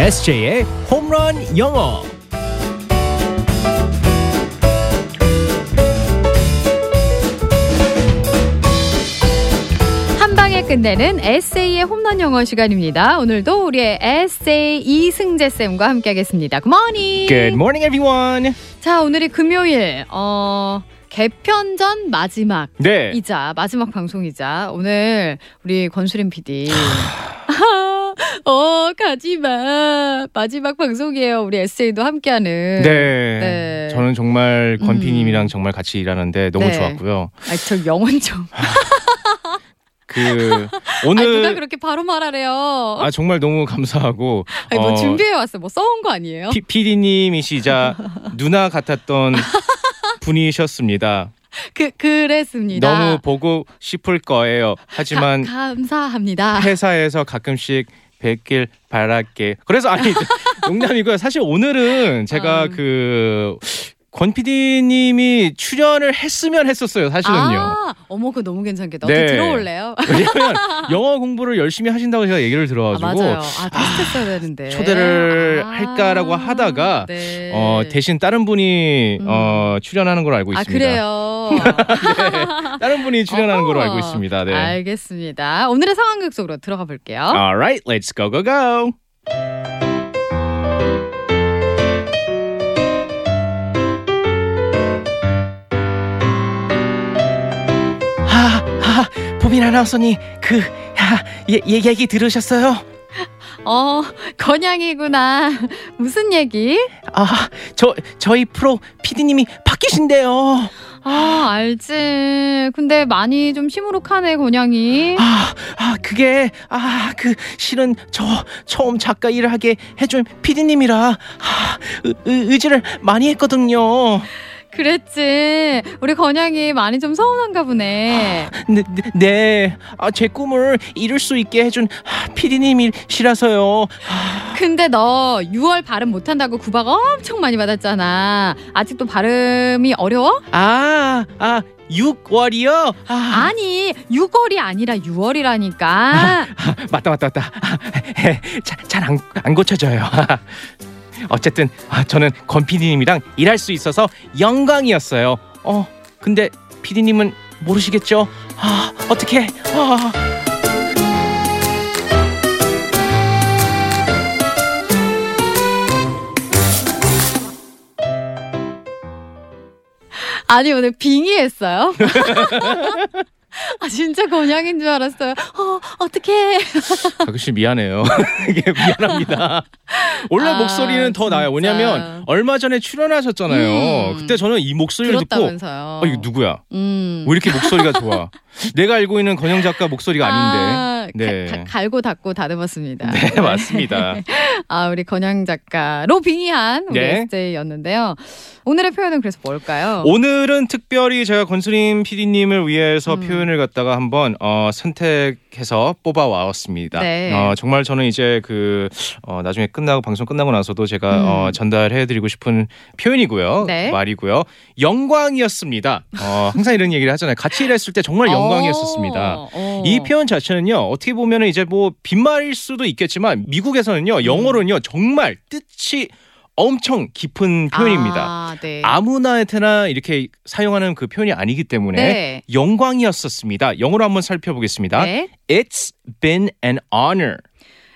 SJ의 홈런 영어. 한 방에 끝내는 에세이의 홈런 영어 시간입니다. 오늘도 우리의 에세이 이승재 쌤과 함께하겠습니다. 굿모닝. Good morning, everyone. 자, 오늘이 금요일. 어, 개편 전 마지막. 네. 이자 마지막 방송이자 오늘 우리 권수림 PD 어 가지마 마지막 방송이에요 우리 에세이도 함께하는 네. 네. 저는 정말 음. 권피님이랑 정말 같이 일하는데 너무 네. 좋았고요. 아, 저좀그 아, 누가 오늘 그렇게 바로 말하래요 아 정말 너무 감사하고 아니, 뭐 어, 준비해 왔어 뭐 써온 거 아니에요 피, PD님이시자 누나 같았던 분이셨습니다. 그 그랬습니다 너무 보고 싶을 거예요. 하지만 가, 감사합니다 회사에서 가끔씩 뵙길 바랄게. 그래서 아니 농담이고요. 사실 오늘은 제가 음. 그 권 PD님이 출연을 했으면 했었어요. 사실은요. 아, 어머 그거 너무 괜찮겠다 네. 어떻게 들어올래요 왜냐면 영어 공부를 열심히 하신다고 제가 얘기를 아, 들어가지고 맞아요 아 테스트했어야 되는데 초대를 아, 할까라고 하다가 네. 어, 대신 다른 분이 음. 어, 출연하는 걸로 알고 아 있습니다. 그래요 네, 다른 분이 출연하는 걸로 알고. 있습니다. 네. 알겠습니다. 오늘의 상황극 속으로 들어가 볼게요. Alright, let's go go go. 아, 보빈 아나운서님 그 야, 예, 예, 얘기 들으셨어요? 어, 건양이구나. 무슨 얘기? 아, 저 저희 프로 PD님이 바뀌신대요. 아, 알지. 근데 많이 좀 시무룩하네, 건양이. 아, 아 그게 아 그 실은 저 처음 작가 일을 하게 해준 PD님이라 아, 의, 의- 의지를 많이 했거든요. 그랬지. 우리 건양이 많이 좀 서운한가 보네. 네, 네, 네. 아, 제 꿈을 이룰 수 있게 해준 PD님이시라서요. 근데 너 6월 발음 못한다고 구박 엄청 많이 받았잖아. 아직도 발음이 어려워? 아, 아, 6월이요? 아, 아니, 6월이 아니라 6월이라니까. 아, 맞다, 맞다, 맞다. 잘 안 안 고쳐져요. 어쨌든 아, 저는 권 PD님이랑 일할 수 있어서 영광이었어요. 어, 근데 PD님은 모르시겠죠? 아, 어떻게? 아. 아니 오늘 빙의했어요? 아 진짜 건양인 줄 알았어요. 어 어떡해. 가끔씩 미안해요. 이게 미안합니다. 원래 아, 목소리는 더 나아요. 진짜. 왜냐면 얼마 전에 출연하셨잖아요. 음. 그때 저는 이 목소리를 듣고 들었다면서요. 어 이거 누구야? 음. 왜 이렇게 목소리가 좋아? 내가 알고 있는 건영 작가 목소리가 아닌데. 네. 가, 가, 갈고 닦고 다듬었습니다. 네, 맞습니다. 아 우리 건양 작가로 빙의한 우리 네. SJ였는데요. 오늘의 표현은 그래서 뭘까요? 오늘은 특별히 제가 권수림 PD님을 위해서 음. 표현을 갖다가 한번 어, 선택해서 뽑아 와왔습니다. 네. 어, 정말 저는 이제 그 어, 나중에 끝나고 방송 끝나고 나서도 제가 음. 어, 전달해드리고 싶은 표현이고요, 네. 말이고요. 영광이었습니다. 어, 항상 이런 얘기를 하잖아요. 같이 일했을 때 정말 영광이었었습니다. 어, 어. 이 표현 자체는요 어떻게 보면 이제 뭐 빈말일 수도 있겠지만 미국에서는요 영어로는요 정말 뜻이 엄청 깊은 표현입니다. 아, 네. 아무나한테나 이렇게 사용하는 그 표현이 아니기 때문에 네. 영광이었었습니다. 영어로 한번 살펴보겠습니다. 네. It's been an honor.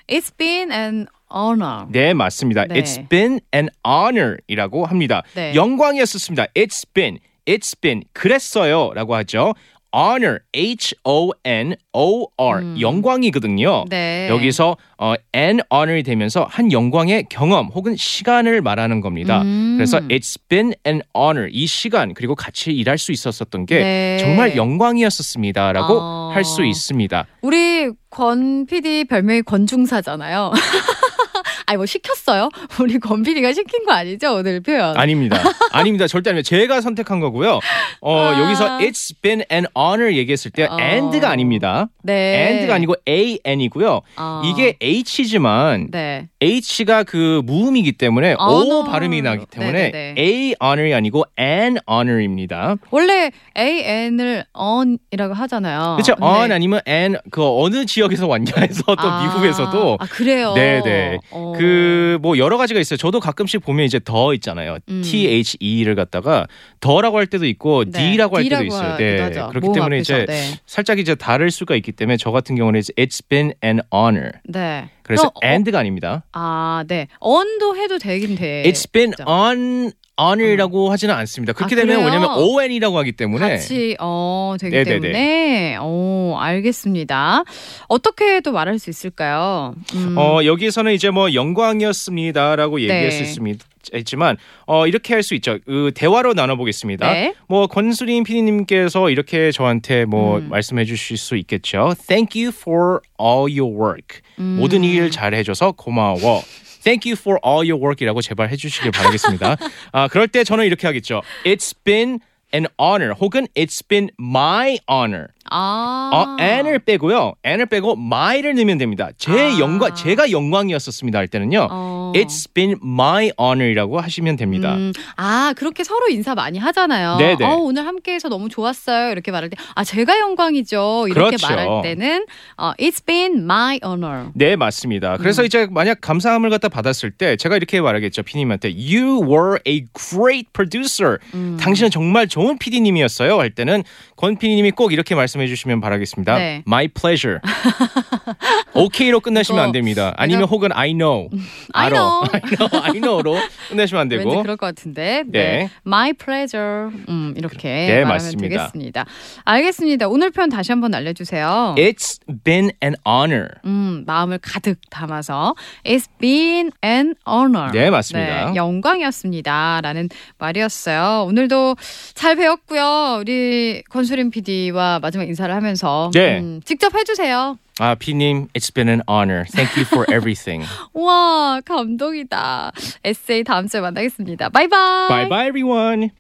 It's been an honor. 네, 맞습니다. 네. It's been an honor이라고 합니다. 네. 영광이었었습니다. It's been, it's been 그랬어요라고 하죠. Honor, H O N O R 음. 영광이거든요. 네. 여기서 어, an honor이 되면서 한 영광의 경험 혹은 시간을 말하는 겁니다. 음. 그래서 it's been an honor 이 시간 그리고 같이 일할 수 있었었던 게 네. 정말 영광이었었습니다라고 어. 할수 있습니다. 우리 권 PD 별명이 권중사잖아요. 아니 뭐 시켰어요? 우리 권 PD가 시킨 거 아니죠 오늘 표현? 아닙니다. 아닙니다. 절대 아닙니다. 제가 선택한 거고요. 어, 아. 여기서 it's been an honor 얘기했을 때 어. and가 아닙니다. 네. and가 아니고 an이고요. 어. 이게 h지만 네. h가 그 무음이기 때문에 honor. o 발음이 나기 때문에 네네네. a honor이 아니고 an honor입니다. 원래 AN을 on이라고 하잖아요. 그렇죠. on 아니면 an 그 어느 지역에서 왔냐 해서 또 아, 미국에서도 아 그래요. 네네 네. 어. 그뭐 여러 가지가 있어요. 저도 가끔씩 보면 이제 더 있잖아요. 음. T H E를 갖다가 더라고 할 때도 있고 네. D라고 할 때도 D라고 있어요. 하기도 하죠. 그렇기 때문에 앞에서. 이제 네. 살짝 이제 다를 수가 있기 때문에 저 같은 경우는 이제 It's been an honor. 네. 그래서 어, and가 아닙니다. 아, 네. on도 해도 되긴 돼. It's been 진짜. on honor이라고 하지는 않습니다. 그렇게 아, 되면 그래요? 왜냐면 on이라고 하기 때문에 같이 어 되기 네네네. 때문에 어 알겠습니다. 어떻게 또 말할 수 있을까요? 음, 어 여기에서는 이제 뭐 영광이었습니다라고 얘기할 수 네. 있습니다. 있지만 어 이렇게 할 수 있죠. 그 대화로 나눠보겠습니다. 네. 뭐 권수림 PD님께서 이렇게 저한테 뭐 음. 말씀해 주실 수 있겠죠. Thank you for all your work. 음. 모든 일 잘해줘서 고마워. Thank you for all your work이라고 제발 해주시길 바라겠습니다. 아 그럴 때 저는 이렇게 하겠죠. It's been an honor 혹은 It's been my honor. 아. 어, an을 빼고요. an을 빼고 my를 넣으면 됩니다. 제 아. 영광 제가 영광이었었습니다 할 때는요. 어. It's been my honor이라고 하시면 됩니다. 음, 아 그렇게 서로 인사 많이 하잖아요. 네네. 어, 오늘 함께해서 너무 좋았어요. 이렇게 말할 때, 아 제가 영광이죠. 이렇게 그렇죠. 말할 때는 어, It's been my honor. 네, 맞습니다. 그래서 음. 이제 만약 감사함을 갖다 받았을 때 제가 이렇게 말하겠죠. 피디님한테 You were a great producer. 음. 당신은 정말 좋은 피디님이었어요. 할 때는 권 피디님이 꼭 이렇게 말씀해 주시면 바라겠습니다. 네. My pleasure. 끝나시면 이거 안 됩니다. 아니면 혹은 I know. I 알아. know. I know. I know로 끝내시면 안 왠지 되고. 그럴 것 같은데. 네. 네. My pleasure. 음, 이렇게 네, 말하면 맞습니다. 되겠습니다. 알겠습니다. 오늘 표현 다시 한번 알려주세요. It's been an honor. 음, 마음을 가득 담아서 It's been an honor. 네, 맞습니다. 네, 영광이었습니다. 라는 말이었어요. 오늘도 잘 배웠고요. 우리 권수림 PD와 마지막 인사를 하면서 네. 음, 직접 해주세요. 아, 피님, it's been an honor. Thank you for everything. 우와, 감동이다. 에세이 다음 주에 만나겠습니다. 바이바이. bye bye everyone.